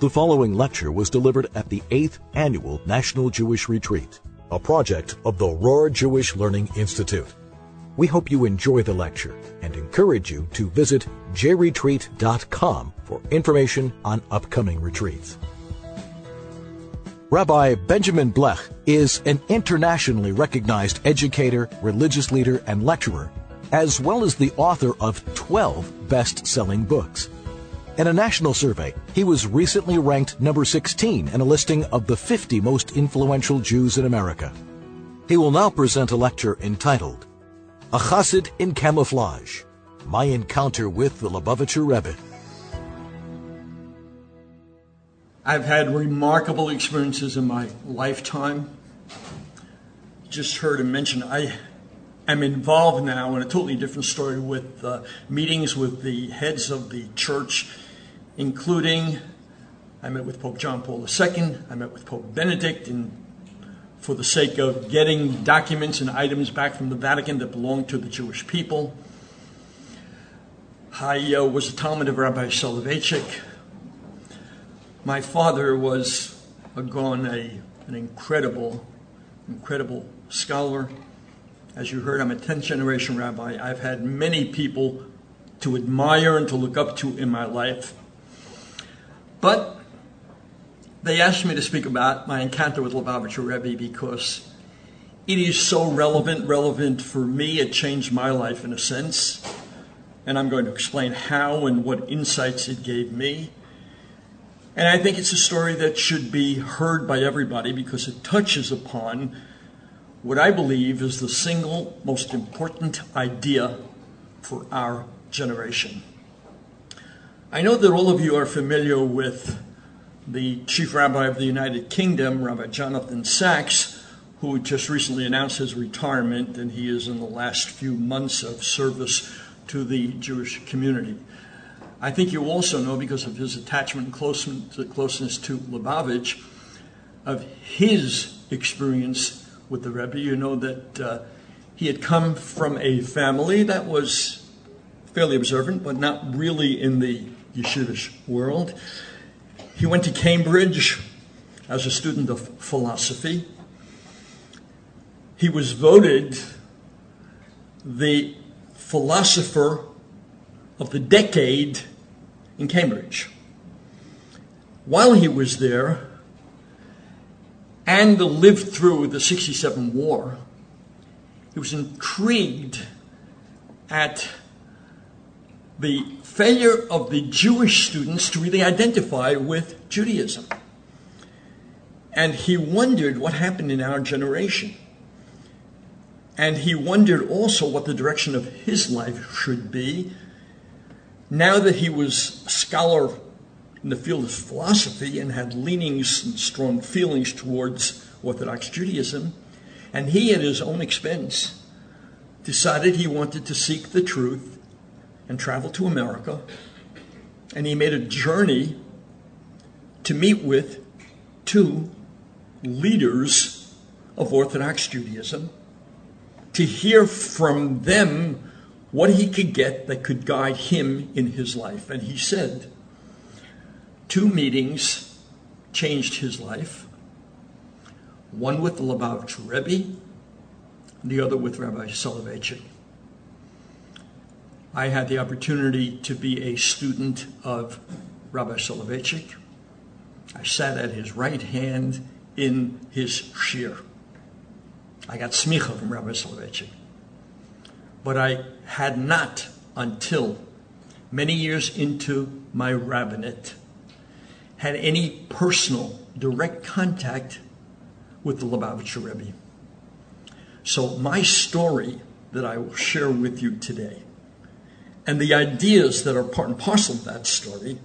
The following lecture was delivered at the 8th Annual National Jewish Retreat, a project of the Rohr Jewish Learning Institute. We hope you enjoy the lecture and encourage you to visit jretreat.com for information on upcoming retreats. Rabbi Benjamin Blech is an internationally recognized educator, religious leader, and lecturer, as well as the author of 12 best-selling books. In a national survey, he was recently ranked number 16 in a listing of the 50 most influential Jews in America. He will now present a lecture entitled A Chassid in Camouflage, My Encounter with the Lubavitcher Rebbe. I've had remarkable experiences in my lifetime. Just heard him mention I am involved now in a totally different story with uh, meetings with the heads of the church, including I met with Pope John Paul II, I met with Pope Benedict in, for the sake of getting documents and items back from the Vatican that belong to the Jewish people. I uh, was a talmid of Rabbi Soloveitchik. My father was a gaon a, an incredible, incredible scholar. As you heard, I'm a 10th generation rabbi. I've had many people to admire and to look up to in my life. But they asked me to speak about my encounter with Lubavitcher Rebbe because it is so relevant, relevant for me. It changed my life in a sense. And I'm going to explain how and what insights it gave me. And I think it's a story that should be heard by everybody because it touches upon what I believe is the single most important idea for our generation. I know that all of you are familiar with the Chief Rabbi of the United Kingdom, Rabbi Jonathan Sacks, who just recently announced his retirement, and he is in the last few months of service to the Jewish community. I think you also know, because of his attachment and closeness to Lubavitch, of his experience with the Rebbe. You know that uh, he had come from a family that was fairly observant, but not really in the yeshivish world. He went to Cambridge as a student of philosophy. He was voted the philosopher of the decade in Cambridge. While he was there and lived through the 67 war, he was intrigued at the failure of the Jewish students to really identify with Judaism. And he wondered what happened in our generation. And he wondered also what the direction of his life should be now that he was a scholar in the field of philosophy and had leanings and strong feelings towards Orthodox Judaism, and he, at his own expense, decided he wanted to seek the truth and traveled to America. And he made a journey to meet with two leaders of Orthodox Judaism to hear from them what he could get that could guide him in his life. And he said, two meetings changed his life. One with the Lubavitch Rebbe, the other with Rabbi Soloveitchik. I had the opportunity to be a student of Rabbi Soloveitchik. I sat at his right hand in his shiur. I got smicha from Rabbi Soloveitchik but I had not until many years into my rabbinate had any personal, direct contact with the Lubavitcher Rebbe. So my story that I will share with you today and the ideas that are part and parcel of that story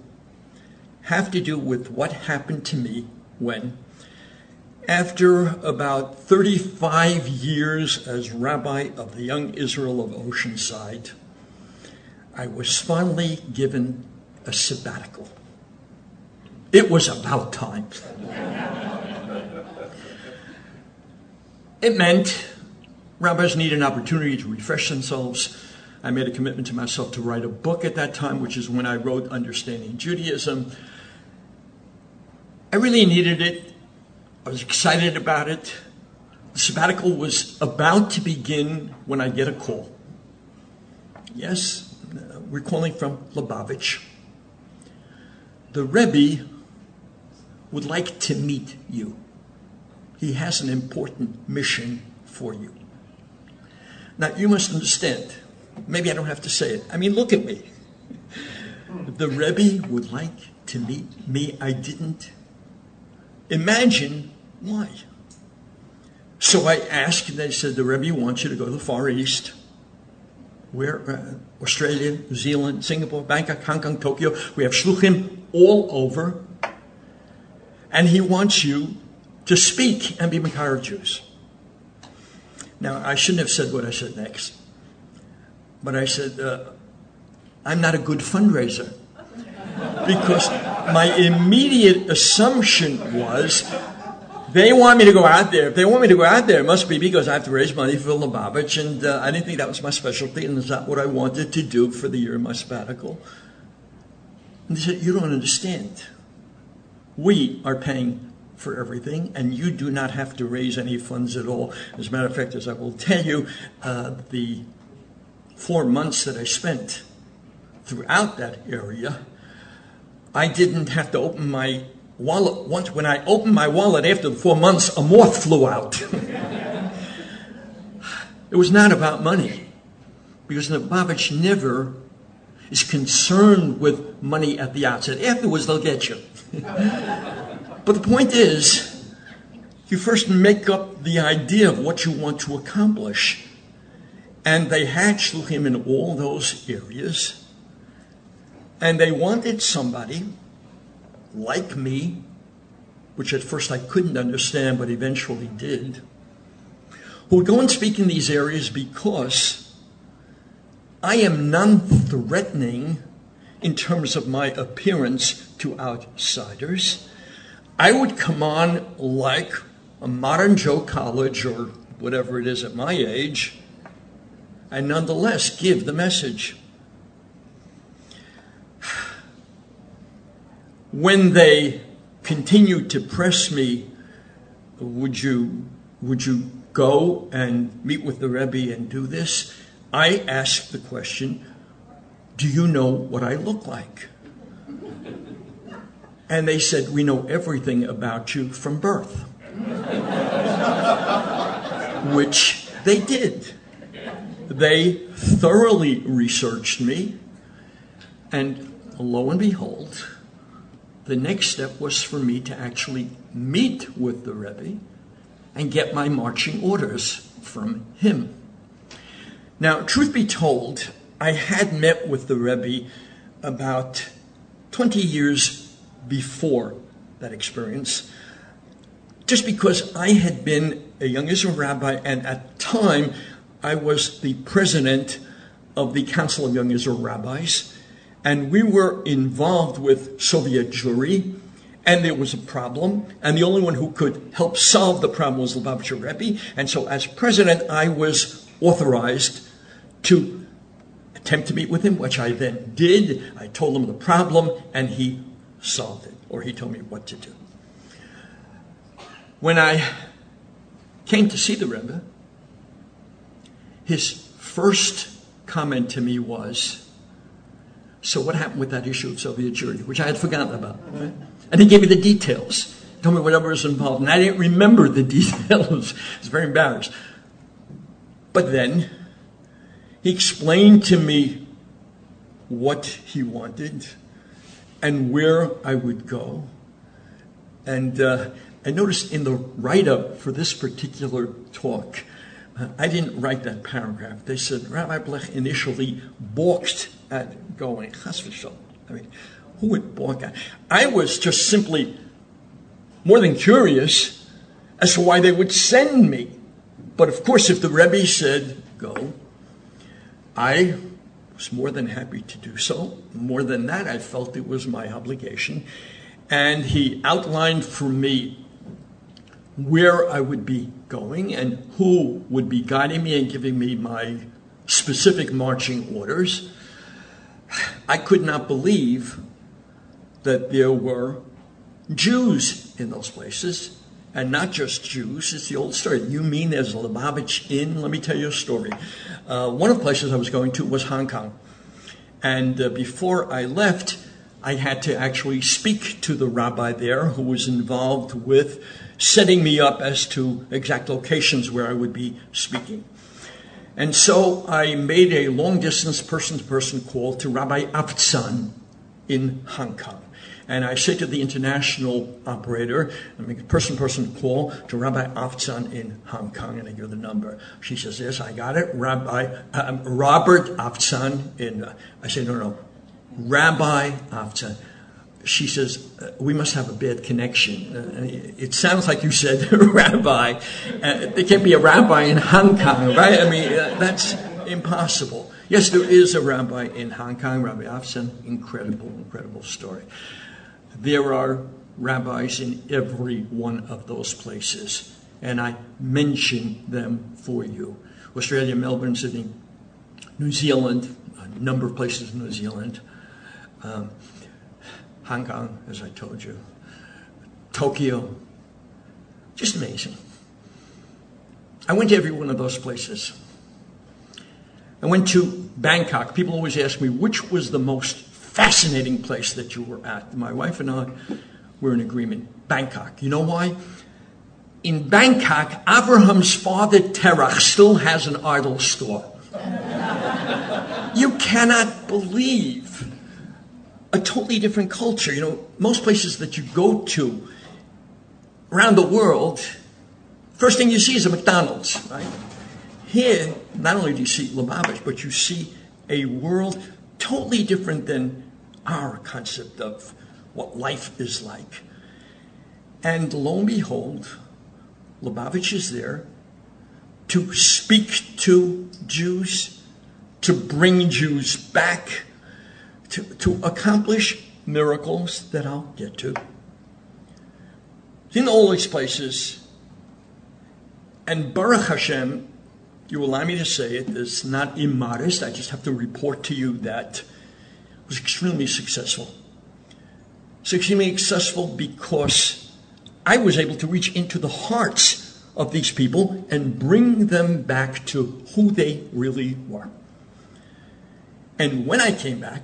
have to do with what happened to me when after about 35 years as rabbi of the young Israel of Oceanside, I was finally given a sabbatical. It was about time. it meant rabbis need an opportunity to refresh themselves. I made a commitment to myself to write a book at that time, which is when I wrote Understanding Judaism. I really needed it. I was excited about it. The sabbatical was about to begin when I get a call. Yes, we're calling from Lubavitch. The Rebbe would like to meet you. He has an important mission for you. Now, you must understand, maybe I don't have to say it. I mean, look at me. The Rebbe would like to meet me. I didn't imagine why. So I asked, and they said, the Rebbe wants you to go to the Far East. Where? Uh, Australia, New Zealand, Singapore, Bangkok, Hong Kong, Tokyo. We have shluchim all over. And he wants you to speak and be mekarev Jews. Now, I shouldn't have said what I said next. But I said, uh, I'm not a good fundraiser. Because my immediate assumption was they want me to go out there. If they want me to go out there, it must be because I have to raise money for Lubavitch, and uh, I didn't think that was my specialty, and it's not what I wanted to do for the year of my sabbatical. And they said, You don't understand. We are paying for everything, and you do not have to raise any funds at all. As a matter of fact, as I will tell you, uh, the four months that I spent throughout that area, I didn't have to open my wallet. Once, when I opened my wallet after the four months, a moth flew out. it was not about money, because Lubavitch never is concerned with money at the outset. Afterwards, they'll get you. But the point is, you first make up the idea of what you want to accomplish. And they had shluchim in all those areas. And they wanted somebody like me, which at first I couldn't understand, but eventually did, who would go and speak in these areas because I am non threatening in terms of my appearance to outsiders. I would come on like a modern Joe College or whatever it is at my age, and nonetheless give the message. When they continued to press me, would you, would you go and meet with the Rebbe and do this? I asked the question, do you know what I look like? And they said, We know everything about you from birth. Which they did. They thoroughly researched me, and lo and behold, the next step was for me to actually meet with the Rebbe and get my marching orders from him. Now, truth be told, I had met with the Rebbe about 20 years before that experience, just because I had been a young Israel rabbi, and at the time I was the president of the Council of Young Israel Rabbis, and we were involved with Soviet Jewry, and there was a problem, and the only one who could help solve the problem was Lubavitcher Rebbe, and so as president, I was authorized to attempt to meet with him, which I then did. I told him the problem, and he solved it, or he told me what to do. When I came to see the Rebbe, his first comment to me was, So, what happened with that issue of Soviet Jewry, which I had forgotten about? Right? And he gave me the details, he told me whatever was involved, and I didn't remember the details. I was very embarrassed. But then he explained to me what he wanted and where I would go. And uh, I noticed in the write up for this particular talk, I didn't write that paragraph. They said Rabbi Blech initially balked at going. I mean, who would balk at? I was just simply more than curious as to why they would send me. But of course, if the Rebbe said go, I was more than happy to do so. More than that, I felt it was my obligation. And he outlined for me where I would be going and who would be guiding me and giving me my specific marching orders. I could not believe that there were Jews in those places, and not just Jews. It's the old story. You mean there's a Lubavitch Inn? Let me tell you a story. Uh, one of the places I was going to was Hong Kong. And uh, before I left, I had to actually speak to the rabbi there who was involved with setting me up as to exact locations where I would be speaking. And so I made a long distance person to person call to Rabbi Avtzon in Hong Kong. And I say to the international operator, I make a person-to-person call to Rabbi Avtzon in Hong Kong, and I give the number. She says, Yes, I got it. Rabbi um, Robert Avtzon in, uh, I say, No, no, Rabbi Avtzon she says, We must have a bad connection. Uh, it sounds like you said rabbi. Uh, there can't be a rabbi in Hong Kong, right? I mean, uh, that's impossible. Yes, there is a rabbi in Hong Kong, Rabbi Avtzon. Incredible, incredible story. There are rabbis in every one of those places, and I mention them for you. Australia, Melbourne, Sydney, New Zealand, a number of places in New Zealand. Um, Hong Kong, as I told you, Tokyo. Just amazing. I went to every one of those places. I went to Bangkok. People always ask me, which was the most fascinating place that you were at? My wife and I were in agreement. Bangkok. You know why? In Bangkok, Abraham's father Terach still has an idol store. you cannot believe a totally different culture. You know, most places that you go to around the world, first thing you see is a McDonald's, right? Here, not only do you see Lubavitch, but you see a world totally different than our concept of what life is like. And lo and behold, Lubavitch is there to speak to Jews, to bring Jews back to, to accomplish miracles that I'll get to. In all these places, and Baruch Hashem, you allow me to say it, it, is not immodest. I just have to report to you that it was extremely successful. It's extremely successful because I was able to reach into the hearts of these people and bring them back to who they really were. And when I came back,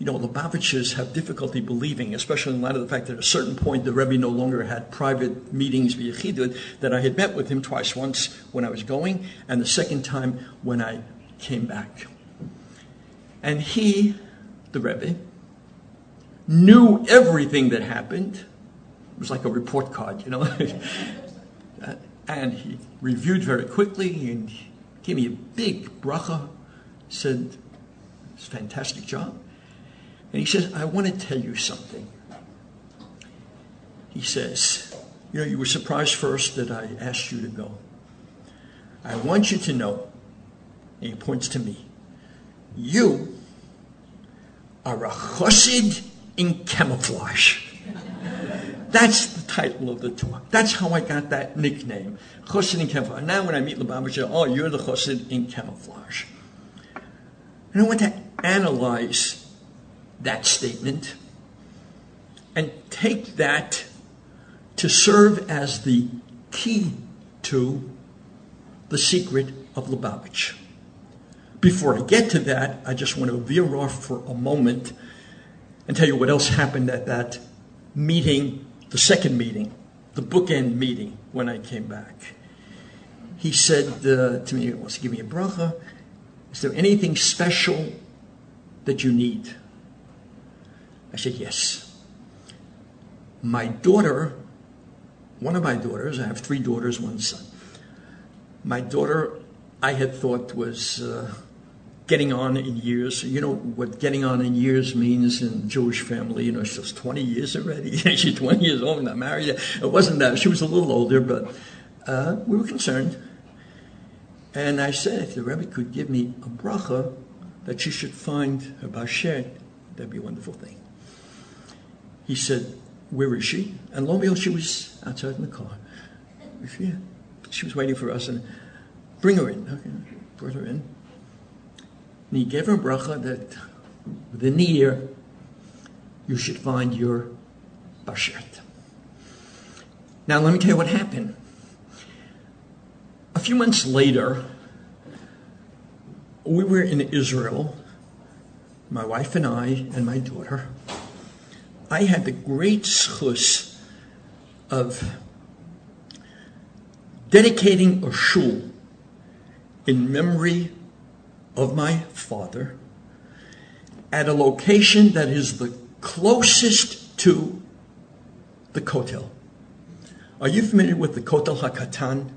you know, Lubavitchers have difficulty believing, especially in light of the fact that at a certain point the Rebbe no longer had private meetings yechidus, that I had met with him twice, once when I was going, and the second time when I came back. And he, the Rebbe, knew everything that happened. It was like a report card, you know. and he reviewed very quickly and gave me a big bracha, said, it's a fantastic job. And he says, I want to tell you something. He says, You know, you were surprised first that I asked you to go. I want you to know, and he points to me, you are a chassid in camouflage. That's the title of the talk. That's how I got that nickname, chassid in camouflage. Now when I meet Lubavitcher, oh, you're the chassid in camouflage. And I want to analyze that statement and take that to serve as the key to the secret of Lubavitch. Before I get to that, I just want to veer off for a moment and tell you what else happened at that meeting, the second meeting, the bookend meeting when I came back. He said uh, to me, he wants to give me a bracha. Is there anything special that you need? I said, Yes. My daughter, one of my daughters, I have three daughters, one son. My daughter, I had thought was uh, getting on in years. You know what getting on in years means in Jewish family. You know, she's 20 years already. she's 20 years old, not married. It wasn't that. She was a little older, but uh, we were concerned. And I said, if the Rebbe could give me a bracha that she should find a bashert, that'd be a wonderful thing he said, Where is she? And lo and behold, she was outside in the car. She, she was waiting for us and bring her in. Okay, brought her in. And he gave her a bracha that within the year you should find your Bashert. Now, let me tell you what happened. A few months later, we were in Israel, my wife and I, and my daughter. I had the great zchus of dedicating a shul in memory of my father at a location that is the closest to the Kotel. Are you familiar with the Kotel HaKatan?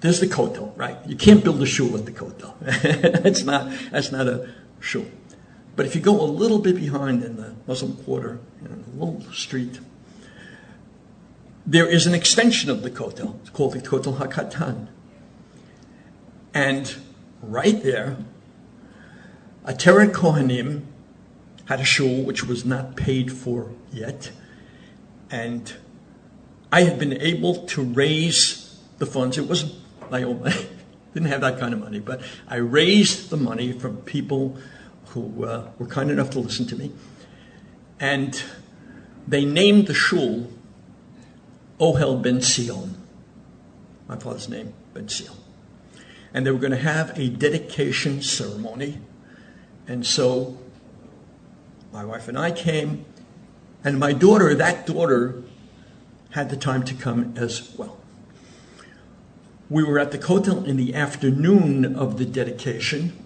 There's the Kotel, right? You can't build a shul at the Kotel. that's not that's not a shul. But if you go a little bit behind in the Muslim quarter, in a little street, there is an extension of the Kotel. It's called the Kotel HaKatan. And right there, Ateret Kohanim had a shul which was not paid for yet. And I had been able to raise the funds. It wasn't my own money. Didn't have that kind of money, but I raised the money from people who uh, were kind enough to listen to me. And they named the shul Ohel Ben Sion. My father's name, Ben Sion. And they were going to have a dedication ceremony. And so my wife and I came, and my daughter, that daughter, had the time to come as well. We were at the Kotel in the afternoon of the dedication,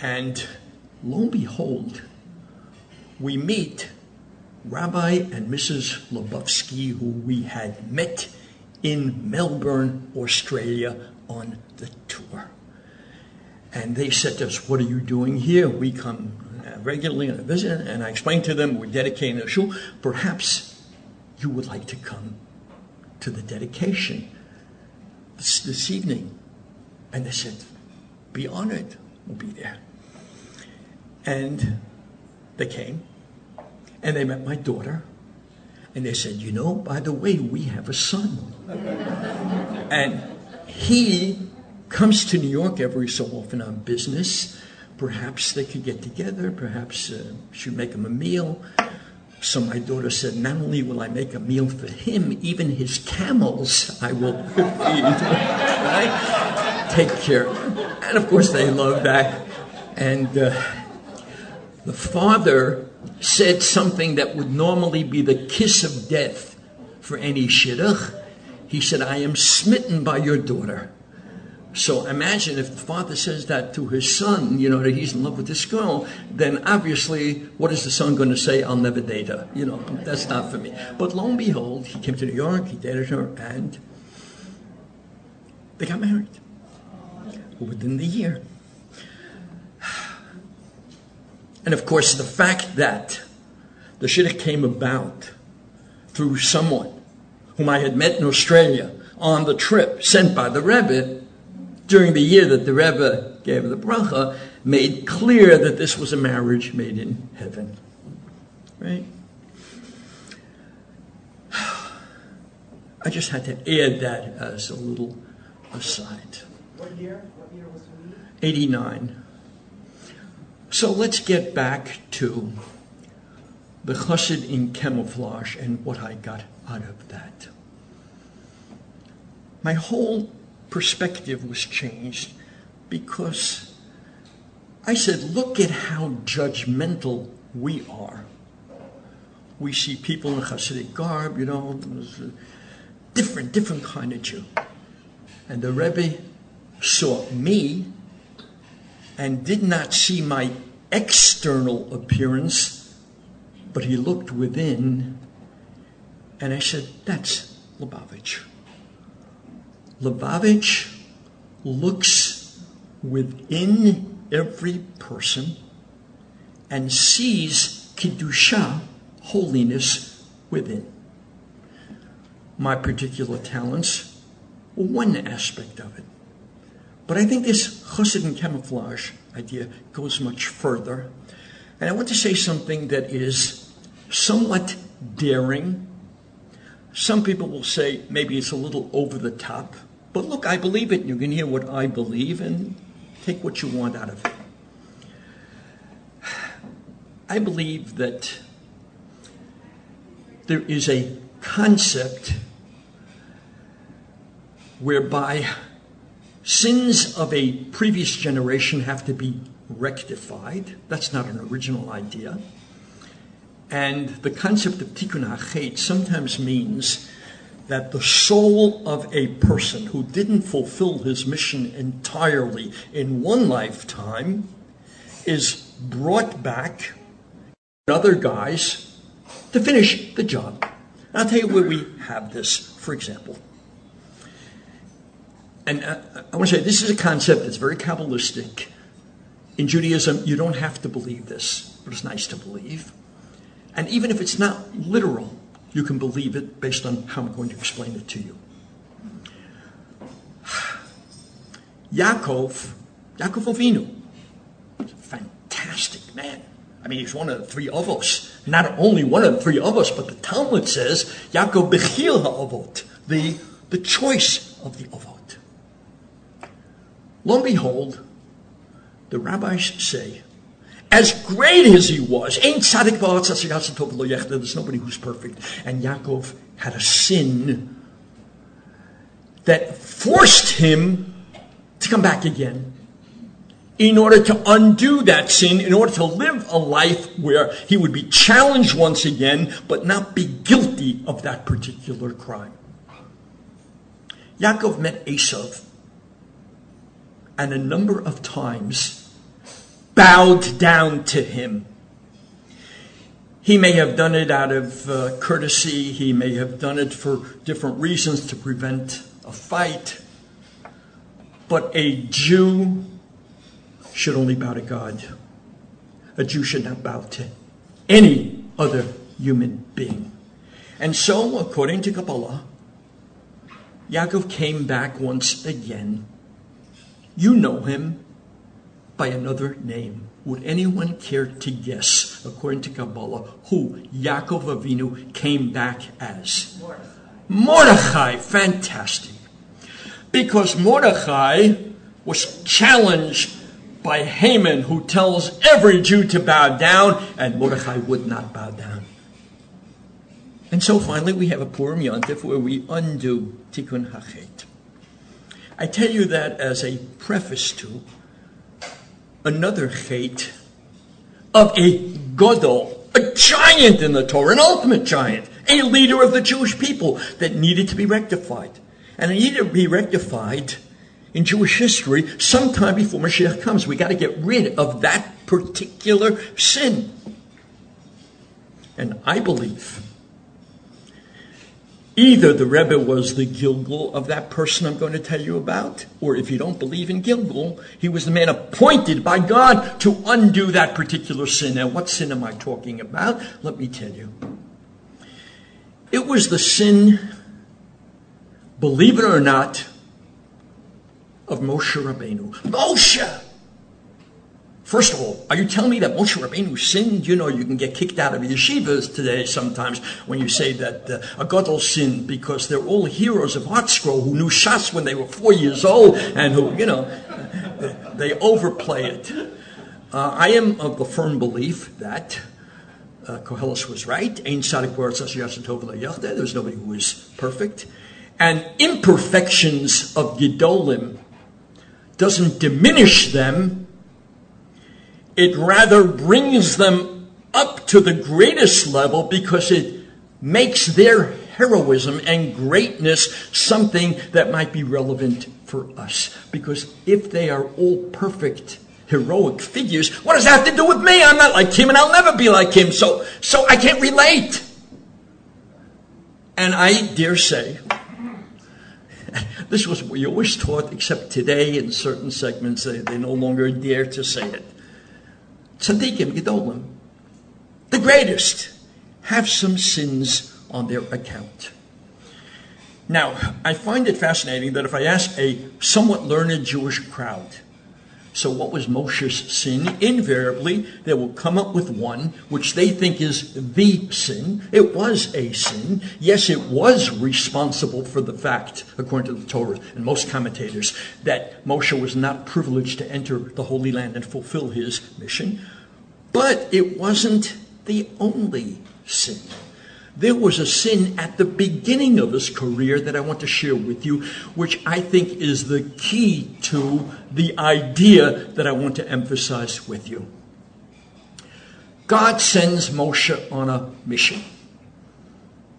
and lo and behold, we meet Rabbi and Mrs. Lebowski, who we had met in Melbourne, Australia on the tour. And they said to us, What are you doing here? We come uh, regularly on a visit. And I explained to them, We're dedicating a shul. Perhaps you would like to come to the dedication this, this evening. And they said, Be honored. We'll be there. And they came and they met my daughter. And they said, You know, by the way, we have a son. and he comes to New York every so often on business. Perhaps they could get together. Perhaps uh, she'd make him a meal. So my daughter said, Not only will I make a meal for him, even his camels I will feed. right? Take care. And of course, they love that. And uh, the father said something that would normally be the kiss of death for any shidduch. He said, I am smitten by your daughter. So imagine if the father says that to his son, you know, that he's in love with this girl, then obviously, what is the son going to say? I'll never date her. You know, that's not for me. But lo and behold, he came to New York, he dated her, and they got married within the year. And of course, the fact that the shidduch came about through someone whom I had met in Australia on the trip sent by the Rebbe during the year that the Rebbe gave the bracha made clear that this was a marriage made in heaven. Right? I just had to add that as a little aside. What year? What year was it? 89. So let's get back to the chassid in camouflage and what I got out of that. My whole perspective was changed because I said, look at how judgmental we are. We see people in Hasidic garb, you know, different, different kind of Jew. And the Rebbe saw me and did not see my external appearance, but he looked within. And I said, That's Lubavitch. Lubavitch looks within every person and sees Kedusha, holiness, within. My particular talents one aspect of it. But I think this chassid and camouflage idea goes much further. And I want to say something that is somewhat daring. Some people will say maybe it's a little over the top. But look, I believe it. You can hear what I believe and take what you want out of it. I believe that there is a concept whereby sins of a previous generation have to be rectified. That's not an original idea. And the concept of tikkun hachet sometimes means that the soul of a person who didn't fulfill his mission entirely in one lifetime is brought back to other guys to finish the job. And I'll tell you where we have this, for example. And uh, I want to say this is a concept that's very Kabbalistic. In Judaism, you don't have to believe this, but it's nice to believe. And even if it's not literal, you can believe it based on how I'm going to explain it to you. Yaakov, Yaakov Avinu, fantastic man. I mean, he's one of the three of us. Not only one of the three of us, but the Talmud says, Yaakov Bechir ha'avot, the, the choice of the avot. Lo and behold, the rabbis say, as great as he was, there's nobody who's perfect. And Yaakov had a sin that forced him to come back again in order to undo that sin, in order to live a life where he would be challenged once again, but not be guilty of that particular crime. Yaakov met Esav, and a number of times bowed down to him. He may have done it out of uh, courtesy, he may have done it for different reasons to prevent a fight, but a Jew should only bow to God. A Jew should not bow to any other human being. And so, according to Kabbalah, Yaakov came back once again. You know him by another name. Would anyone care to guess, according to Kabbalah, who Yaakov Avinu came back as? Mordechai. Mordechai, fantastic. Because Mordechai was challenged by Haman, who tells every Jew to bow down, and Mordechai would not bow down. And so finally, we have a Purim Yontif where we undo Tikkun Hachet. I tell you that as a preface to another Chet of a Godol, a giant in the Torah, an ultimate giant, a leader of the Jewish people that needed to be rectified. And it needed to be rectified in Jewish history sometime before Mashiach comes. We got to get rid of that particular sin. And I believe either the Rebbe was the Gilgul of that person I'm going to tell you about, or if you don't believe in Gilgul, he was the man appointed by God to undo that particular sin. Now, what sin am I talking about? Let me tell you. It was the sin, believe it or not, of Moshe Rabbeinu. Moshe! First of all, are you telling me that Moshe Rabbeinu sinned? You know, you can get kicked out of yeshivas today sometimes when you say that uh, a gadol sinned because they're all heroes of ArtScroll who knew Shas when they were four years old and who, you know, they overplay it. Uh, I am of the firm belief that uh, Koheles was right. Ein sadik There's nobody who is perfect. And imperfections of Gedolim doesn't diminish them, it rather brings them up to the greatest level because it makes their heroism and greatness something that might be relevant for us. Because if they are all perfect, heroic figures, what does that have to do with me? I'm not like him and I'll never be like him, so, so I can't relate. And I dare say this was what we always taught, except today in certain segments they, they no longer dare to say it. Tzaddikim Gedolim, the greatest, have some sins on their account. Now, I find it fascinating that if I ask a somewhat learned Jewish crowd, so, what was Moshe's sin? Invariably, they will come up with one which they think is the sin. It was a sin. Yes, it was responsible for the fact, according to the Torah and most commentators, that Moshe was not privileged to enter the Holy Land and fulfill his mission. But it wasn't the only sin. There was a sin at the beginning of his career that I want to share with you, which I think is the key to the idea that I want to emphasize with you. God sends Moshe on a mission.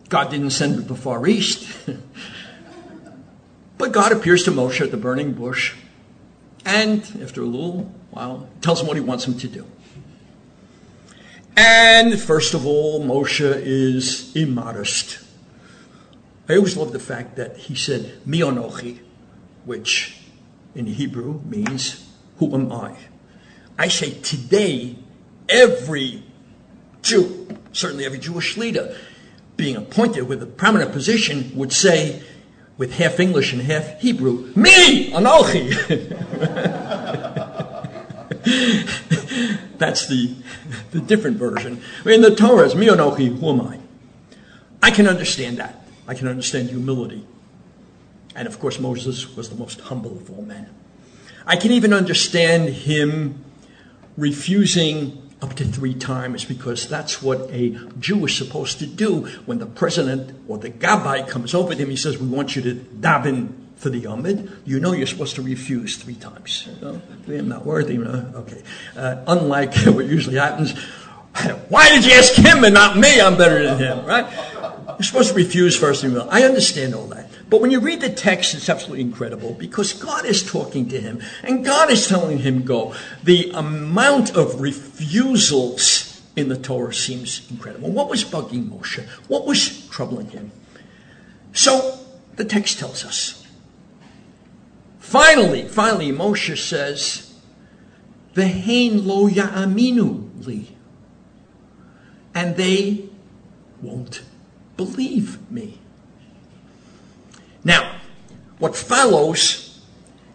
God didn't send him to the Far East. but God appears to Moshe at the burning bush and, after a little while, tells him what he wants him to do. And first of all, Moshe is immodest. I always love the fact that he said, Mionochi, which in Hebrew means, Who am I? I say today, every Jew, certainly every Jewish leader, being appointed with a prominent position, would say, with half English and half Hebrew, Me, Anochi. That's the, the different version. In the Torah, it's Mionochi, who am I? I can understand that. I can understand humility. And of course, Moses was the most humble of all men. I can even understand him refusing up to three times because that's what a Jew is supposed to do when the president or the gabbai comes over to him. He says, We want you to daven for the amud. You know you're supposed to refuse three times. I'm not worthy. Okay. Uh, unlike what usually happens, why did you ask him and not me? I'm better than him, right? You're supposed to refuse first. I understand all that. But when you read the text, it's absolutely incredible because God is talking to him and God is telling him go. The amount of refusals in the Torah seems incredible. What was bugging Moshe? What was troubling him? So the text tells us. Finally, finally, Moshe says, Vehain lo ya'aminu li. And they won't believe me. Now, what follows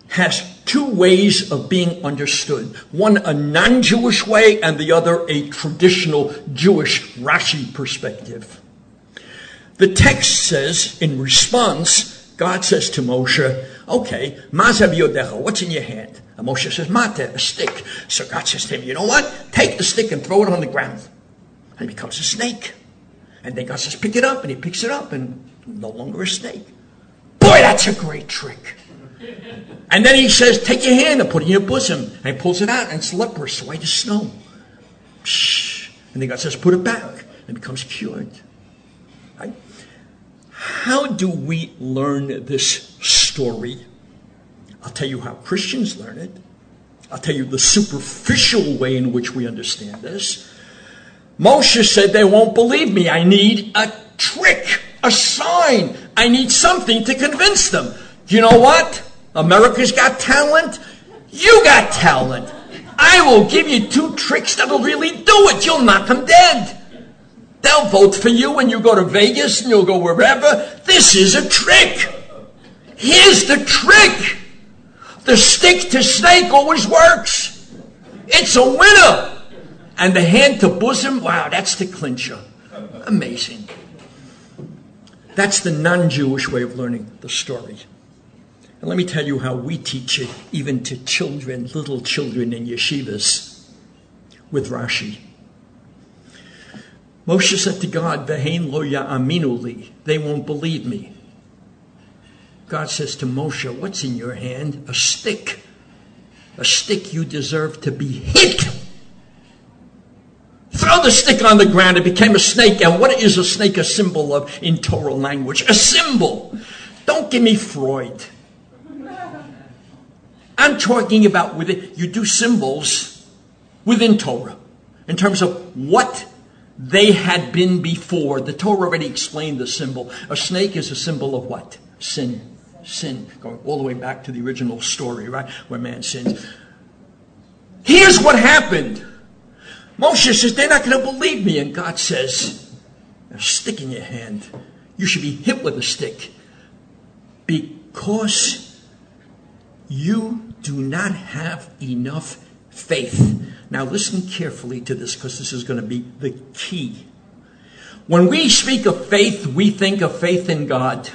has two ways of being understood. One a non-Jewish way and the other a traditional Jewish Rashi perspective. The text says, in response, God says to Moshe, okay, mazav yodecha, what's in your hand? And Moshe says, mate, a stick. So God says to him, you know what? Take the stick and throw it on the ground. And it becomes a snake. And then God says, pick it up, and he picks it up, and no longer a snake. Boy, that's a great trick. And then he says, Take your hand and put it in your bosom. And he pulls it out, and it's leprous, white as snow. And then God says, Put it back. And it becomes cured. Right? How do we learn this story? I'll tell you how Christians learn it. I'll tell you the superficial way in which we understand this. Moshe said, They won't believe me. I need a trick, a sign. I need something to convince them. You know what? America's got talent. You got talent. I will give you two tricks that'll really do it. You'll knock them dead. They'll vote for you when you go to Vegas and you'll go wherever. This is a trick. Here's the trick. The stick to snake always works. It's a winner. And the hand to bosom, wow, that's the clincher. Amazing. That's the non Jewish way of learning the story. And let me tell you how we teach it, even to children, little children in yeshivas, with Rashi. Moshe said to God, Vehain lo ya'aminu They won't believe me. God says to Moshe, What's in your hand? A stick. A stick you deserve to be hit Throw the stick on the ground. It became a snake. And what is a snake a symbol of in Torah language? A symbol. Don't give me Freud. I'm talking about within, you do symbols within Torah in terms of what they had been before. The Torah already explained the symbol. A snake is a symbol of what? Sin. Sin. Going all the way back to the original story, right? Where man sins. Here's what happened. Moshe says, they're not going to believe me. And God says, a stick in your hand. You should be hit with a stick because you do not have enough faith. Now, listen carefully to this because this is going to be the key. When we speak of faith, we think of faith in God.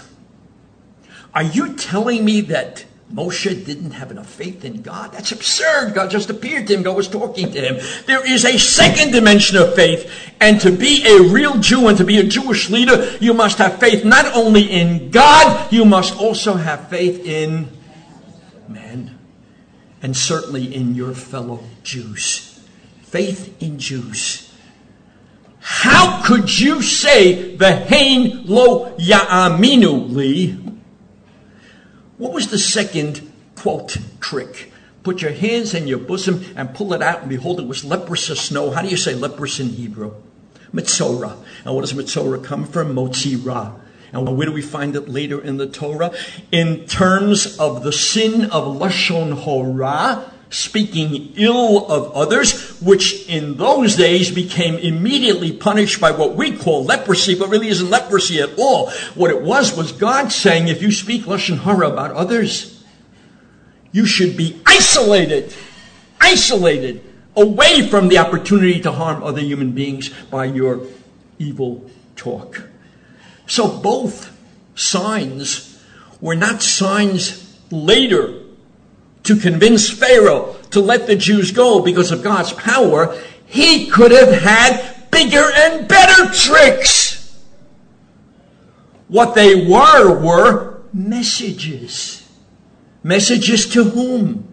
Are you telling me that Moshe didn't have enough faith in God. That's absurd. God just appeared to him. God was talking to him. There is a second dimension of faith. And to be a real Jew and to be a Jewish leader, you must have faith not only in God, you must also have faith in men. And certainly in your fellow Jews. Faith in Jews. How could you say Vehain lo ya'aminu li what was the second quote trick? Put your hands in your bosom and pull it out, and behold, it was leprous snow. How do you say leprous in Hebrew? Mitzorah. And what does Mitzorah come from? Motzirah. And where do we find it later in the Torah? In terms of the sin of Lashon Horah, speaking ill of others, which in those days became immediately punished by what we call leprosy, but really isn't leprosy at all. What it was was God saying, if you speak Lashon Hara about others, you should be isolated, isolated, away from the opportunity to harm other human beings by your evil talk. So both signs were not signs later to convince Pharaoh to let the Jews go because of God's power, he could have had bigger and better tricks. What they were were messages. Messages to whom?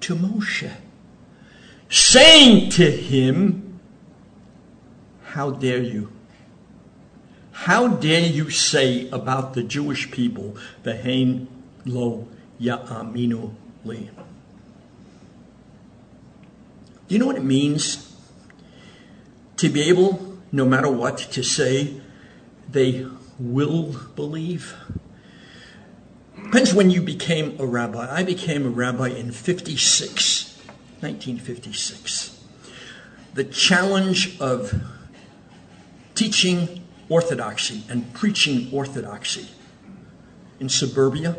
To Moshe. Saying to him, How dare you? How dare you say about the Jewish people, Vehain Lo Ya'aminu. Do you know what it means to be able, no matter what, to say they will believe? Depends when you became a rabbi. I became a rabbi in 56, 1956. The challenge of teaching orthodoxy and preaching orthodoxy in suburbia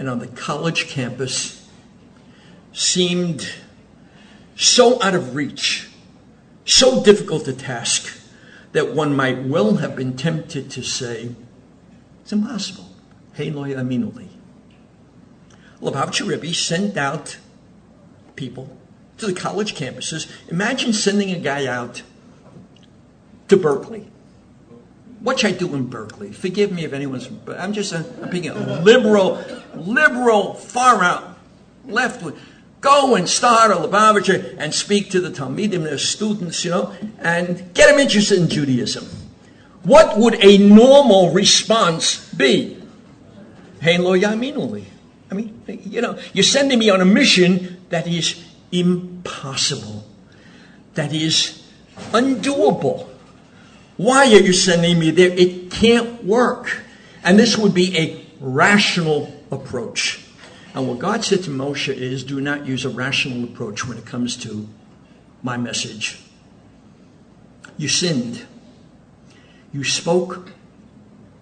and on the college campus seemed so out of reach, so difficult a task, that one might well have been tempted to say, it's impossible. Lo aminuli. Lubavitcher Rebbe sent out people to the college campuses. Imagine sending a guy out to Berkeley what should I do in Berkeley? Forgive me if anyone's, I'm just a, I'm being a liberal, liberal, far out, left wing. Go and start a Lubavitcher and speak to the Talmidim, their students, you know, and get them interested in Judaism. What would a normal response be? Hey, lo yaminuli. I mean, you know, you're sending me on a mission that is impossible, that is undoable. Why are you sending me there? It can't work. And this would be a rational approach. And what God said to Moshe is do not use a rational approach when it comes to my message. You sinned. You spoke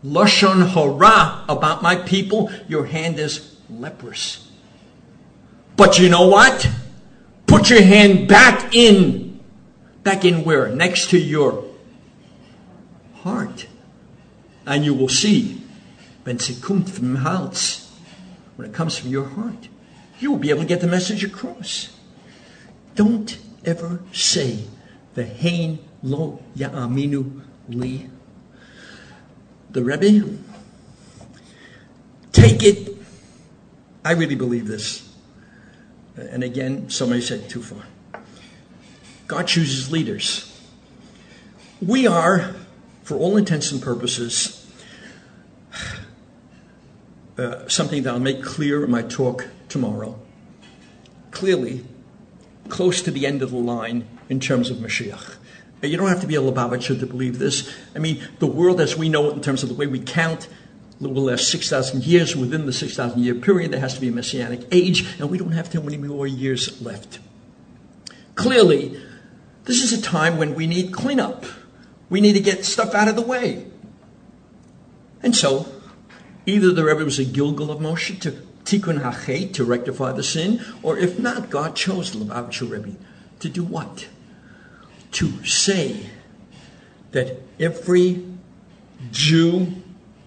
Lashon Hara about my people. Your hand is leprous. But you know what? Put your hand back in. Back in where? Next to your heart. And you will see, when it comes from hearts, when it comes from your heart, you will be able to get the message across. Don't ever say Vehain lo ya'aminu li. The Rebbe, take it. I really believe this. And again, somebody said too far. God chooses leaders. We are for all intents and purposes, uh, something that I'll make clear in my talk tomorrow. Clearly, close to the end of the line in terms of Mashiach. You don't have to be a Lubavitcher to believe this. I mean, the world as we know it in terms of the way we count will last 6,000 years. Within the 6,000 year period, there has to be a messianic age, and we don't have too many more years left. Clearly, this is a time when we need cleanup. We need to get stuff out of the way. And so, either the Rebbe was a Gilgul of Moshe to tikkun hachet, to rectify the sin, or if not, God chose the Lubavitcher Rebbe to do what? To say that every Jew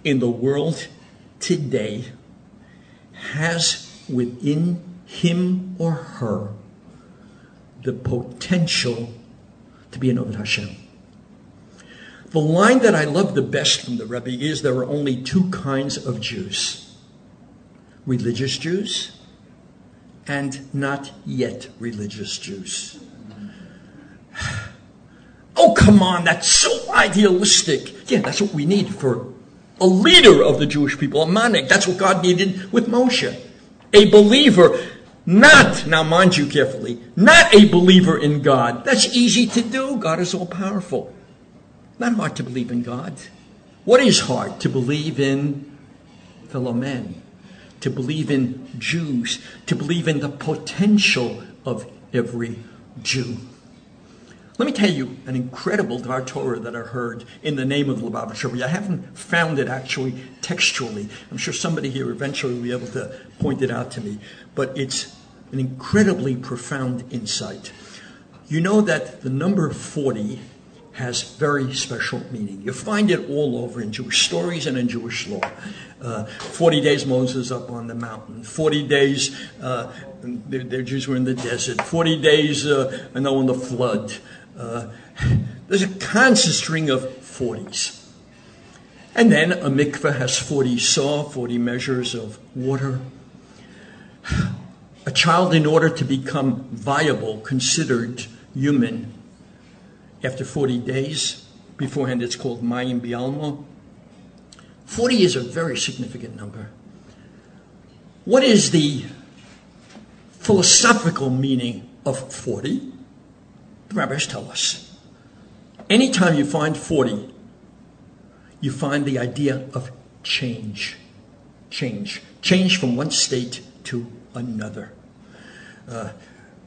in the world today has within him or her the potential to be an Oved Hashem. The line that I love the best from the Rebbe is there are only two kinds of Jews religious Jews and not yet religious Jews. Oh, come on, that's so idealistic. Yeah, that's what we need for a leader of the Jewish people, a manik. That's what God needed with Moshe. A believer, not, now mind you carefully, not a believer in God. That's easy to do. God is all powerful. Not hard to believe in God. What is hard? To believe in fellow men, to believe in Jews, to believe in the potential of every Jew. Let me tell you an incredible Dvar Torah that I heard in the name of the Lubavitch Rebbe. I haven't found it actually textually. I'm sure somebody here eventually will be able to point it out to me. But it's an incredibly profound insight. You know that the number 40 has very special meaning. You find it all over in Jewish stories and in Jewish law. Uh, 40 days Moses up on the mountain, 40 days uh, the, Jews were in the desert, 40 days uh, I know in the flood. Uh, there's a constant string of 40s. And then a mikveh has 40 saw, 40 measures of water. A child, in order to become viable, considered human, after 40 days. Beforehand, it's called Mayim Bialmo. 40 is a very significant number. What is the philosophical meaning of 40? The rabbis tell us. Anytime you find 40, you find the idea of change. Change. Change from one state to another. Uh,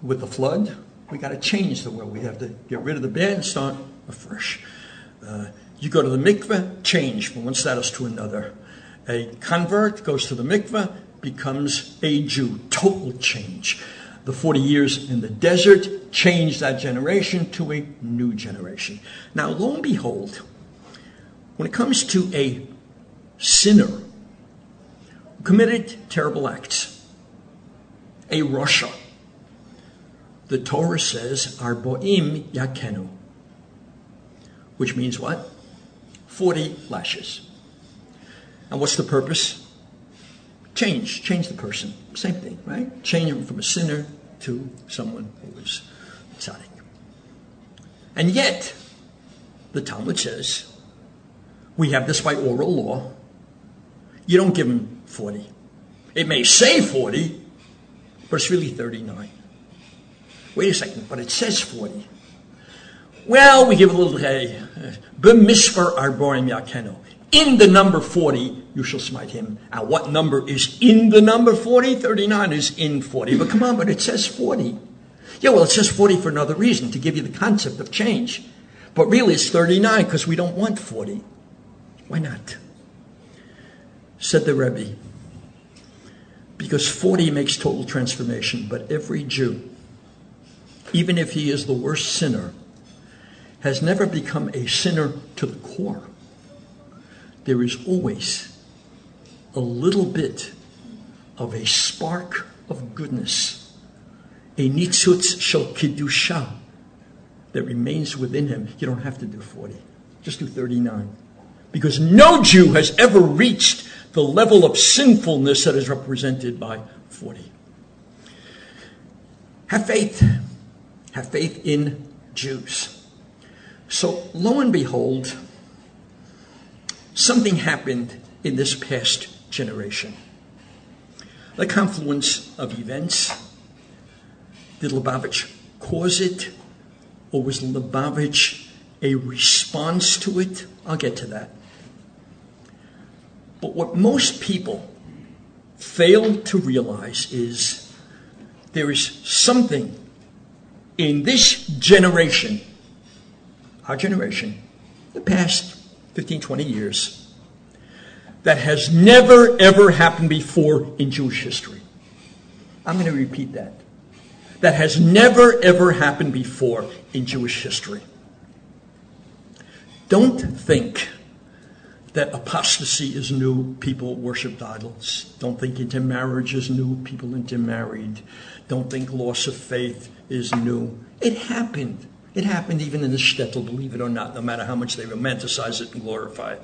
with the flood, we got to change the world. We have to get rid of the bad and start afresh. Uh, you go to the mikveh, change from one status to another. A convert goes to the mikveh, becomes a Jew. Total change. The 40 years in the desert changed that generation to a new generation. Now, lo and behold, when it comes to a sinner who committed terrible acts, a rasha, the Torah says, Arboim Yakenu, which means what? 40 lashes. And what's the purpose? Change, change the person. Same thing, right? Change him from a sinner to someone who is tzaddik. And yet, the Talmud says, we have this by oral law. You don't give him 40. It may say 40, but it's really 39. Wait a second, but it says 40. Well, we give a little, hey, b'mishvar arborim yakenu. In the number 40, you shall smite him. And what number is in the number 40? 39 is in 40. But come on, but it says 40. Yeah, well, it says 40 for another reason, to give you the concept of change. But really, it's 39 because we don't want 40. Why not? Said the Rebbe. Because 40 makes total transformation, but every Jew even if he is the worst sinner, has never become a sinner to the core. There is always a little bit of a spark of goodness, a nitzutz shel kedusha that remains within him. You don't have to do 40, just do 39. Because no Jew has ever reached the level of sinfulness that is represented by 40. Have faith have faith in Jews. So, lo and behold, something happened in this past generation. The confluence of events. Did Lubavitch cause it? Or was Lubavitch a response to it? I'll get to that. But what most people fail to realize is there is something in this generation, our generation, the past 15, 20 years, that has never, ever happened before in Jewish history. I'm going to repeat that. That has never, ever happened before in Jewish history. Don't think that apostasy is new, people worshiped idols. Don't think intermarriage is new, people intermarried. Don't think loss of faith is new. It happened. It happened even in the shtetl, believe it or not, no matter how much they romanticize it and glorify it.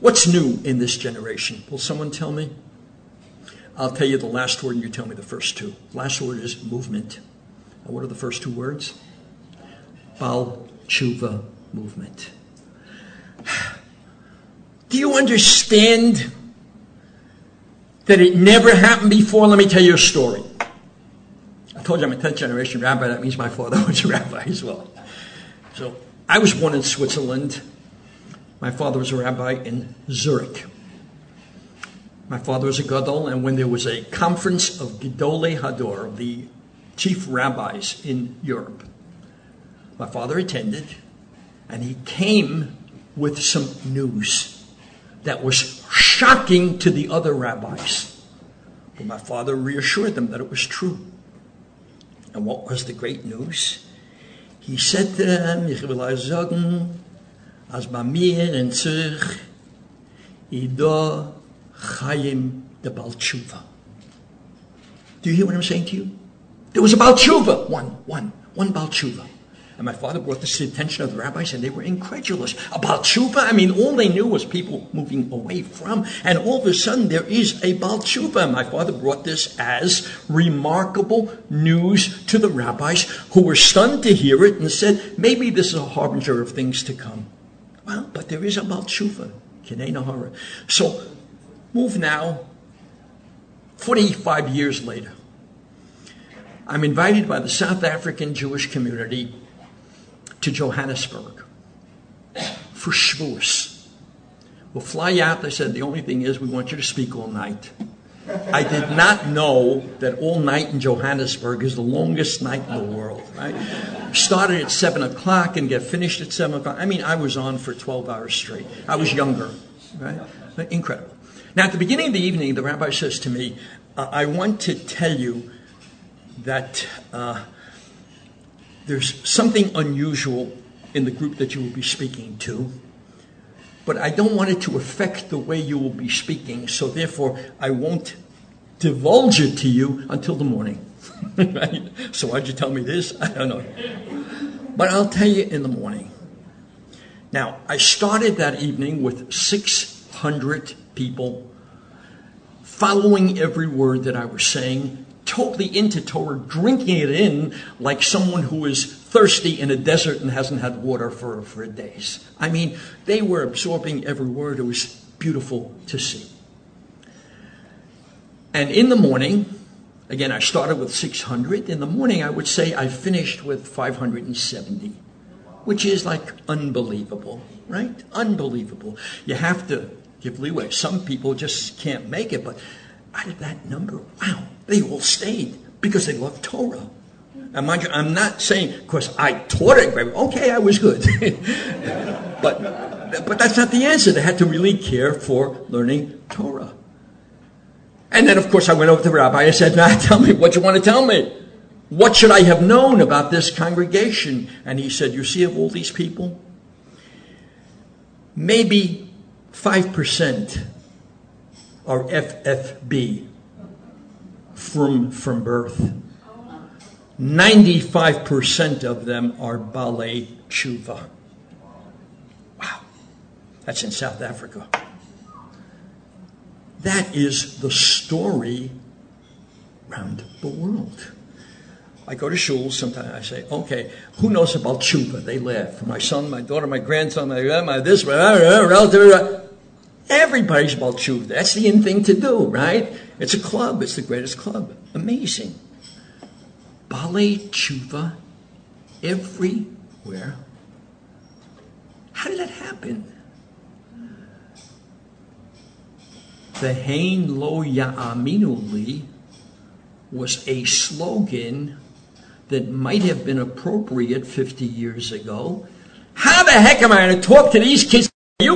What's new in this generation? Will someone tell me? I'll tell you the last word and you tell me the first two. Last word is movement. What are the first two words? Baal Tshuva movement. Do you understand that it never happened before? Let me tell you a story. Told you I'm a 10th generation rabbi. That means my father was a rabbi as well. So I was born in Switzerland. My father was a rabbi in Zurich. My father was a gadol, and when there was a conference of Gedolei Hador, the chief rabbis in Europe, my father attended, and he came with some news that was shocking to the other rabbis. But my father reassured them that it was true. And what was the great news? He said to them, Ich will euch sagen, als bei mir in Zürich, Ido Chaim de Baal Tshuva. Do you hear what I'm saying to you? There was a Baal Tshuva, one, one, one Baal Tshuva. And my father brought this to the attention of the rabbis, and they were incredulous about tshuva. I mean, all they knew was people moving away from, and all of a sudden there is a Baal tshuva. My father brought this as remarkable news to the rabbis, who were stunned to hear it and said, maybe this is a harbinger of things to come. Well, but there is a Baal tshuva, Nahara. So, move now, 45 years later. I'm invited by the South African Jewish community to Johannesburg for Shavuos. We'll fly you out. They said, the only thing is we want you to speak all night. I did not know that all night in Johannesburg is the longest night in the world, right? Started at 7 o'clock and get finished at 7 o'clock. I mean, I was on for 12 hours straight. I was younger, right? Incredible. Now, at the beginning of the evening, the rabbi says to me, uh, I want to tell you that uh, there's something unusual in the group that you will be speaking to, but I don't want it to affect the way you will be speaking, so therefore I won't divulge it to you until the morning. right? So why'd you tell me this? I don't know. But I'll tell you in the morning. Now, I started that evening with 600 people following every word that I was saying, totally into Torah, drinking it in like someone who is thirsty in a desert and hasn't had water for, for days. I mean, they were absorbing every word. It was beautiful to see. And in the morning, again, I started with 600. In the morning, I would say I finished with 570, which is like unbelievable, right? Unbelievable. You have to give leeway. Some people just can't make it, but out of that number, wow, they all stayed because they loved Torah. And mind you, I'm not saying of course, I taught it very Okay, I was good, but but that's not the answer. They had to really care for learning Torah. And then, of course, I went over to the rabbi. I said, "Now, tell me what you want to tell me. What should I have known about this congregation?" And he said, "You see, of all these people, maybe five percent are FFB from, from birth. 95% of them are Balei Tshuva. Wow. That's in South Africa. That is the story around the world. I go to shul, sometimes I say, okay, who knows a Baal tshuva? They laugh. My son, my daughter, my grandson, my, uh, my this, my uh, uh, relative. Everybody's a Baal tshuva. That's the in thing to do, right? It's a club. It's the greatest club. Amazing. Balei tshuva everywhere. How did that happen? Vehain Lo Ya'aminu Li was a slogan that might have been appropriate 50 years ago. How the heck am I going to talk to these kids?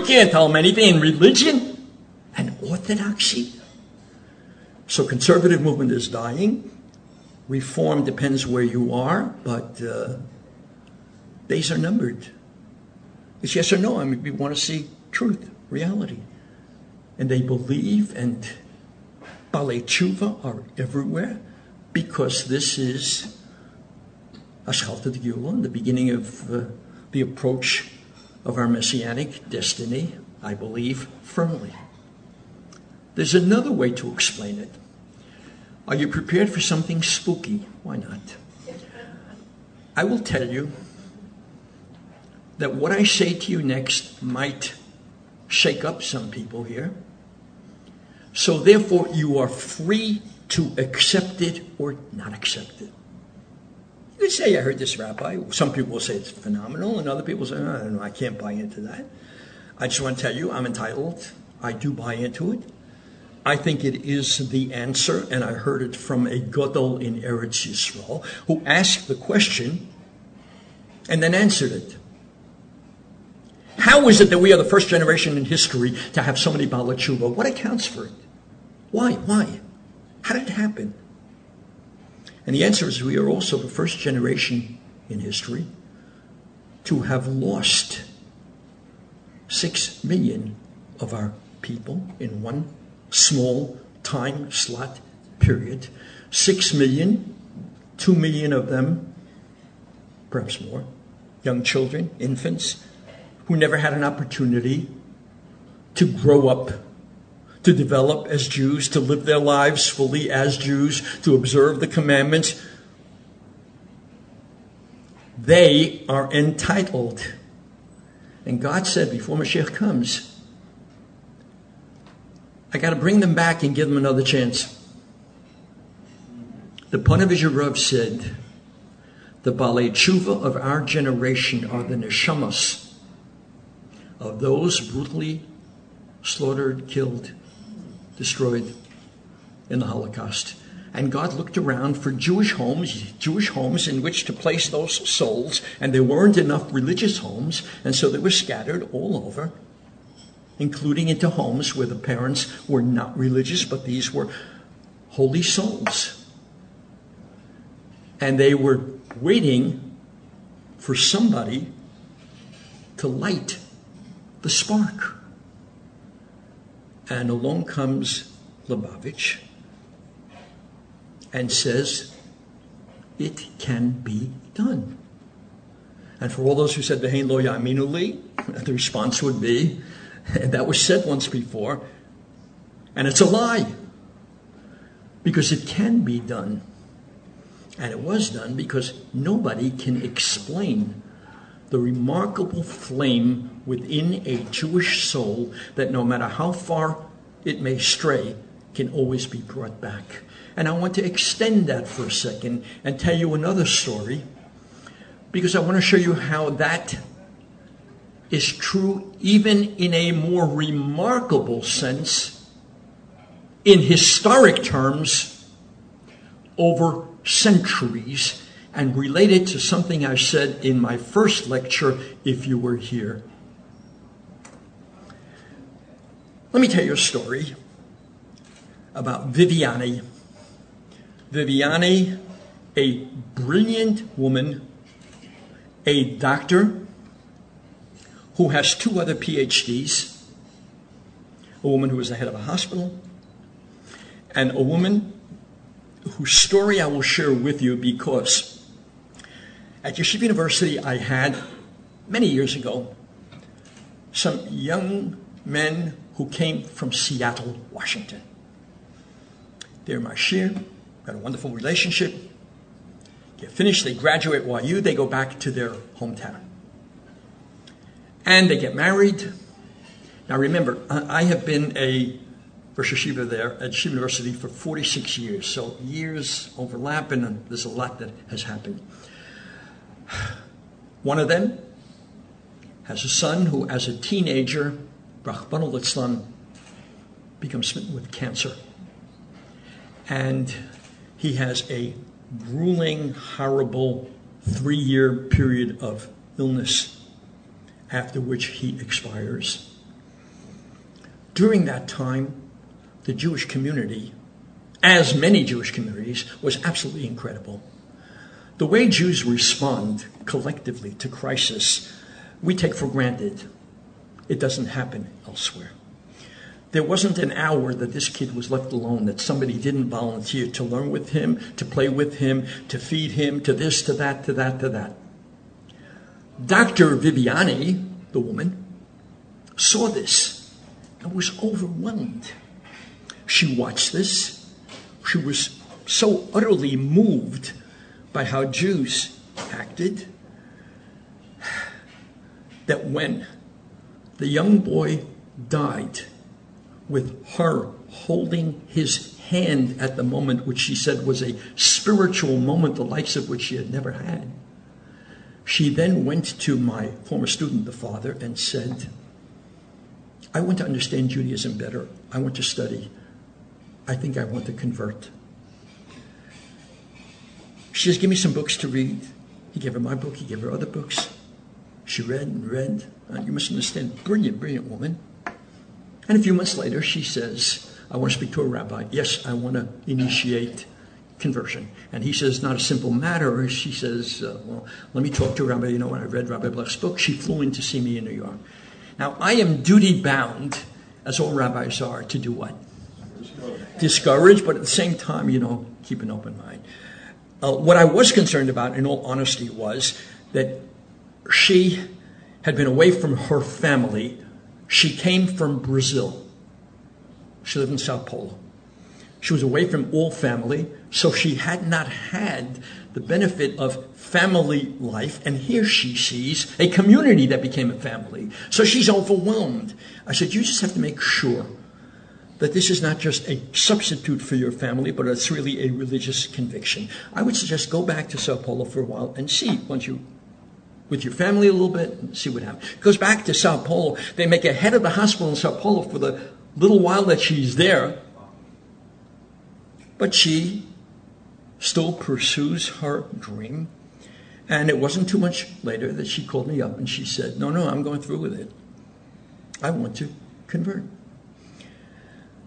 You can't tell them anything in religion and orthodoxy. So conservative movement is dying. Reform depends where you are, but uh, days are numbered. It's yes or no. I mean, we want to see truth, reality. And they believe, and Balei Tshuva are everywhere because this is Atchalta Geula, the beginning of uh, the approach of our messianic destiny, I believe firmly. There's another way to explain it. Are you prepared for something spooky? Why not? I will tell you that what I say to you next might shake up some people here. So, therefore, you are free to accept it or not accept it. You could say, I heard this rabbi. Some people will say it's phenomenal, and other people say, I don't know, I can't buy into that. I just want to tell you, I'm entitled. I do buy into it. I think it is the answer, and I heard it from a Gadol in Eretz Yisrael who asked the question and then answered it. How is it that we are the first generation in history to have so many Baalei Tshuva? What accounts for it? Why? Why? How did it happen? And the answer is we are also the first generation in history to have lost six million of our people in one small time slot period. Six million, two million of them, perhaps more, young children, infants, who never had an opportunity to grow up, to develop as Jews, to live their lives fully as Jews, to observe the commandments. They are entitled. And God said before Mashiach comes, I got to bring them back and give them another chance. The Ponevezher Rav said, the Baalei Tshuva of our generation are the neshamas of those brutally slaughtered, killed, destroyed in the Holocaust. And God looked around for Jewish homes, Jewish homes in which to place those souls, and there weren't enough religious homes, and so they were scattered all over, including into homes where the parents were not religious, but these were holy souls. And they were waiting for somebody to light the spark. And along comes Lubavitch and says, It can be done. And for all those who said, Vehein lo yaminuli, the response would be, and that was said once before, and it's a lie. Because it can be done. And it was done because nobody can explain the remarkable flame within a Jewish soul that no matter how far it may stray, can always be brought back. And I want to extend that for a second and tell you another story because I want to show you how that is true even in a more remarkable sense in historic terms over centuries and relate it to something I said in my first lecture if you were here. Let me tell you a story about Viviani. Viviani, a brilliant woman, a doctor who has two other PhDs, a woman who was the head of a hospital, and a woman whose story I will share with you because at Yeshiva University I had many years ago some young men who came from Seattle, Washington. They're my shiur, got a wonderful relationship. Get finished, they graduate YU, they go back to their hometown. And they get married. Now remember, I have been a Rosh Yeshiva there at Yeshiva University for 46 years. So years overlap, and there's a lot that has happened. One of them has a son who, as a teenager, Rachmana litzlan, becomes smitten with cancer. And he has a grueling, horrible three year period of illness, after which he expires. During that time, the Jewish community, as many Jewish communities, was absolutely incredible. The way Jews respond collectively to crisis we take for granted. It doesn't happen elsewhere. There wasn't an hour that this kid was left alone that somebody didn't volunteer to learn with him, to play with him, to feed him, to this, to that, to that, to that. Dr. Viviani, the woman, saw this and was overwhelmed. She watched this. She was so utterly moved by how Jews acted that when the young boy died, with her holding his hand at the moment, which she said was a spiritual moment, the likes of which she had never had. She then went to my former student, the father, and said, I want to understand Judaism better. I want to study. I think I want to convert. She says, Give me some books to read. He gave her my book, he gave her other books. She read and read. Uh, you must understand, brilliant, brilliant woman. And a few months later, she says, I want to speak to a rabbi. Yes, I want to initiate conversion. And he says, not a simple matter. She says, uh, well, let me talk to a rabbi. You know, when I read Rabbi Blech's book, she flew in to see me in New York. Now, I am duty bound, as all rabbis are, to do what? Discourage, but at the same time, you know, keep an open mind. Uh, what I was concerned about, in all honesty, was that she had been away from her family she came from Brazil. She lived in Sao Paulo. She was away from all family, so she had not had the benefit of family life. And here she sees a community that became a family. So she's overwhelmed. I said, You just have to make sure that this is not just a substitute for your family, but it's really a religious conviction. I would suggest go back to Sao Paulo for a while and see once you with your family a little bit and see what happens. Goes back to Sao Paulo. They make a head of the hospital in Sao Paulo for the little while that she's there. But she still pursues her dream. And it wasn't too much later that she called me up and she said, No, no, I'm going through with it. I want to convert.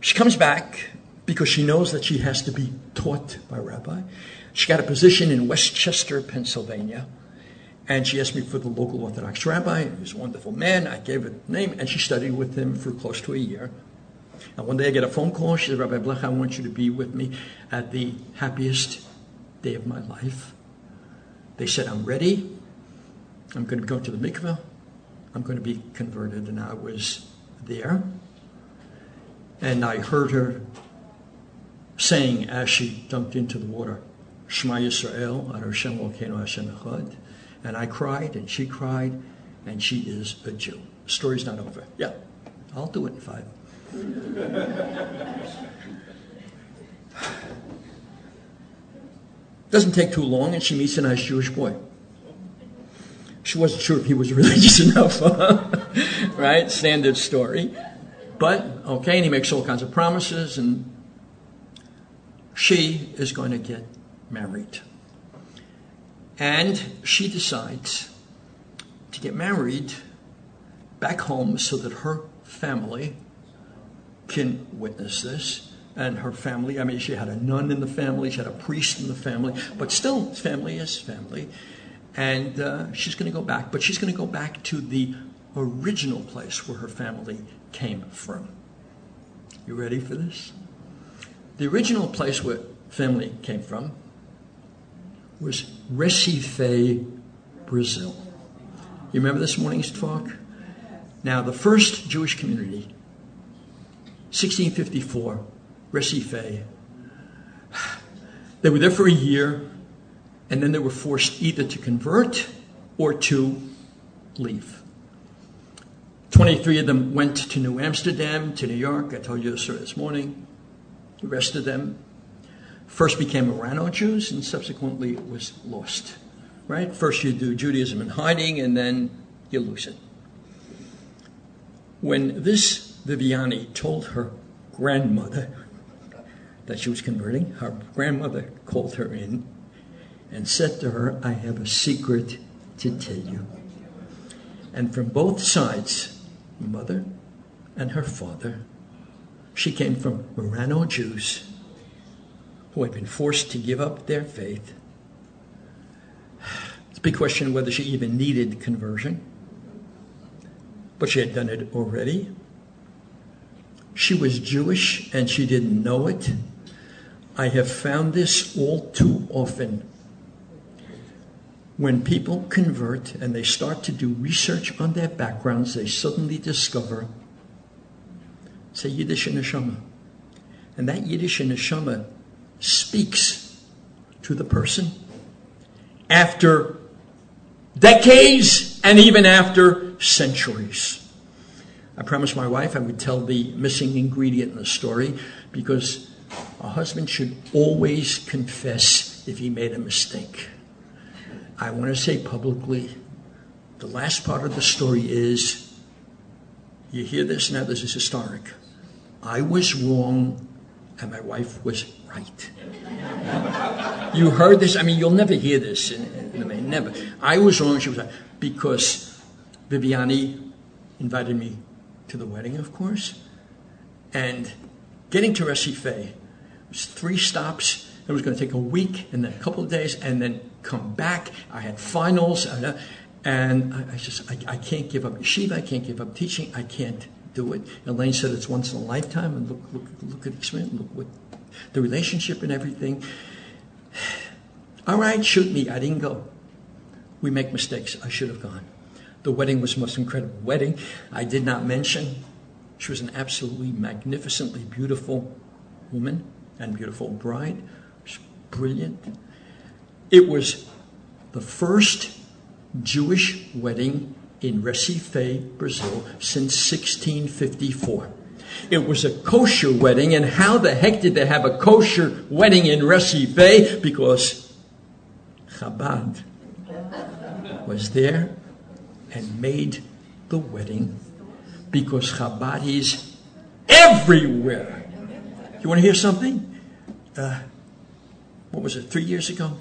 She comes back because she knows that she has to be taught by rabbi. She got a position in West Chester, Pennsylvania and she asked me for the local Orthodox rabbi. He was a wonderful man. I gave her the name, and she studied with him for close to a year. And one day I get a phone call. She said, Rabbi Blech, I want you to be with me at the happiest day of my life. They said, I'm ready. I'm going to go to the mikveh. I'm going to be converted. And I was there. And I heard her saying as she dunked into the water, Shema Yisrael. And I cried, and she cried, and she is a Jew. The story's not over. Yeah, I'll do it in five. Doesn't take too long, and she meets a nice Jewish boy. She wasn't sure if he was religious enough, right? Standard story. But, okay, and he makes all kinds of promises, and she is going to get married. And she decides to get married back home so that her family can witness this. And her family, I mean, she had a nun in the family, she had a priest in the family, but still, family is family. And uh, she's going to go back, but she's going to go back to the original place where her family came from. You ready for this? The original place where family came from was Recife, Brazil. You remember this morning's talk? Now, the first Jewish community, 1654, Recife, they were there for a year, and then they were forced either to convert or to leave. 23 of them went to New Amsterdam, to New York. I told you this this morning. The rest of them first became Marrano Jews and subsequently was lost. Right? First you do Judaism in hiding and then you lose it. When this Viviani told her grandmother that she was converting, her grandmother called her in and said to her, I have a secret to tell you. And from both sides, mother and her father, she came from Marrano Jews who had been forced to give up their faith. It's a big question whether she even needed conversion. but she had done it already. She was Jewish and she didn't know it. I have found this all too often. When people convert and they start to do research on their backgrounds, they suddenly discover, say, Yiddish neshama. And that Yiddish neshama speaks to the person after decades and even after centuries. I promised my wife I would tell the missing ingredient in the story because a husband should always confess if he made a mistake. I want to say publicly the last part of the story is you hear this now, this is historic. I was wrong and my wife was right. you heard this? I mean, you'll never hear this in, in never. I was wrong, she was right. Because Viviani invited me to the wedding, of course. And getting to Recife was three stops. It was going to take a week and then a couple of days and then come back. I had finals. And, and I, I just, I, I, can't give up yeshiva. I can't give up teaching. I can't do it. Elaine said it's once in a lifetime. And look, look, look at experience. Look what the relationship and everything. All right, shoot me. I didn't go. We make mistakes. I should have gone. The wedding was the most incredible wedding. I did not mention she was an absolutely magnificently beautiful woman and beautiful bride. She was brilliant. It was the first Jewish wedding in Recife, Brazil, since 1654. It was a kosher wedding, and how the heck did they have a kosher wedding in Recife? Because Chabad was there and made the wedding because Chabad is everywhere. You want to hear something? Uh, what was it, three years ago?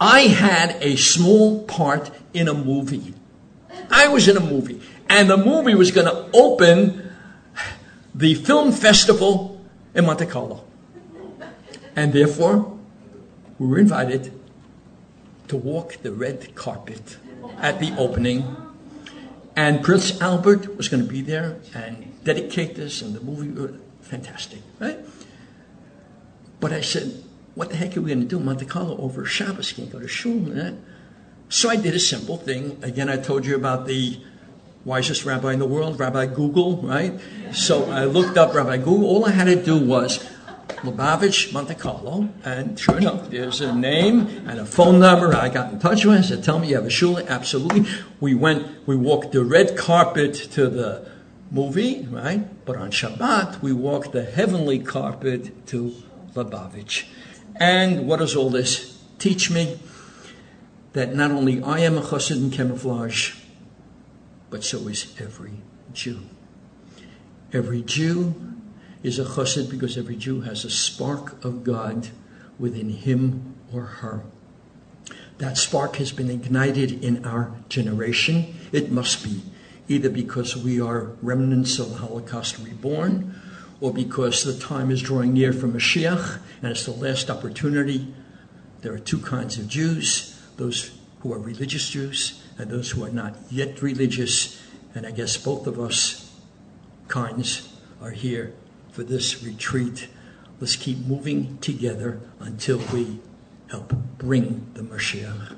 I had a small part in a movie. I was in a movie, and the movie was going to open the film festival in Monte Carlo. And therefore, we were invited to walk the red carpet at the opening. And Prince Albert was going to be there and dedicate this, and the movie was fantastic, right? But I said, what the heck are we going to do? Monte Carlo over Shabbos, can't go to shul. So I did a simple thing. Again, I told you about the wisest rabbi in the world, Rabbi Google, right? So I looked up Rabbi Google. All I had to do was Lubavitch, Monte Carlo, and sure enough, there's a name and a phone number. I got in touch with. I said, "Tell me you have a shul." Absolutely. We went. We walked the red carpet to the movie, right? But on Shabbat, we walked the heavenly carpet to Lubavitch. And what does all this teach me? That not only I am a chassid in camouflage, but so is every Jew. Every Jew is a chassid because every Jew has a spark of God within him or her. That spark has been ignited in our generation. It must be either because we are remnants of the Holocaust reborn or because the time is drawing near for Mashiach and it's the last opportunity. There are two kinds of Jews those who are religious Jews and those who are not yet religious. And I guess both of us kinds are here for this retreat. Let's keep moving together until we help bring the Mashiach.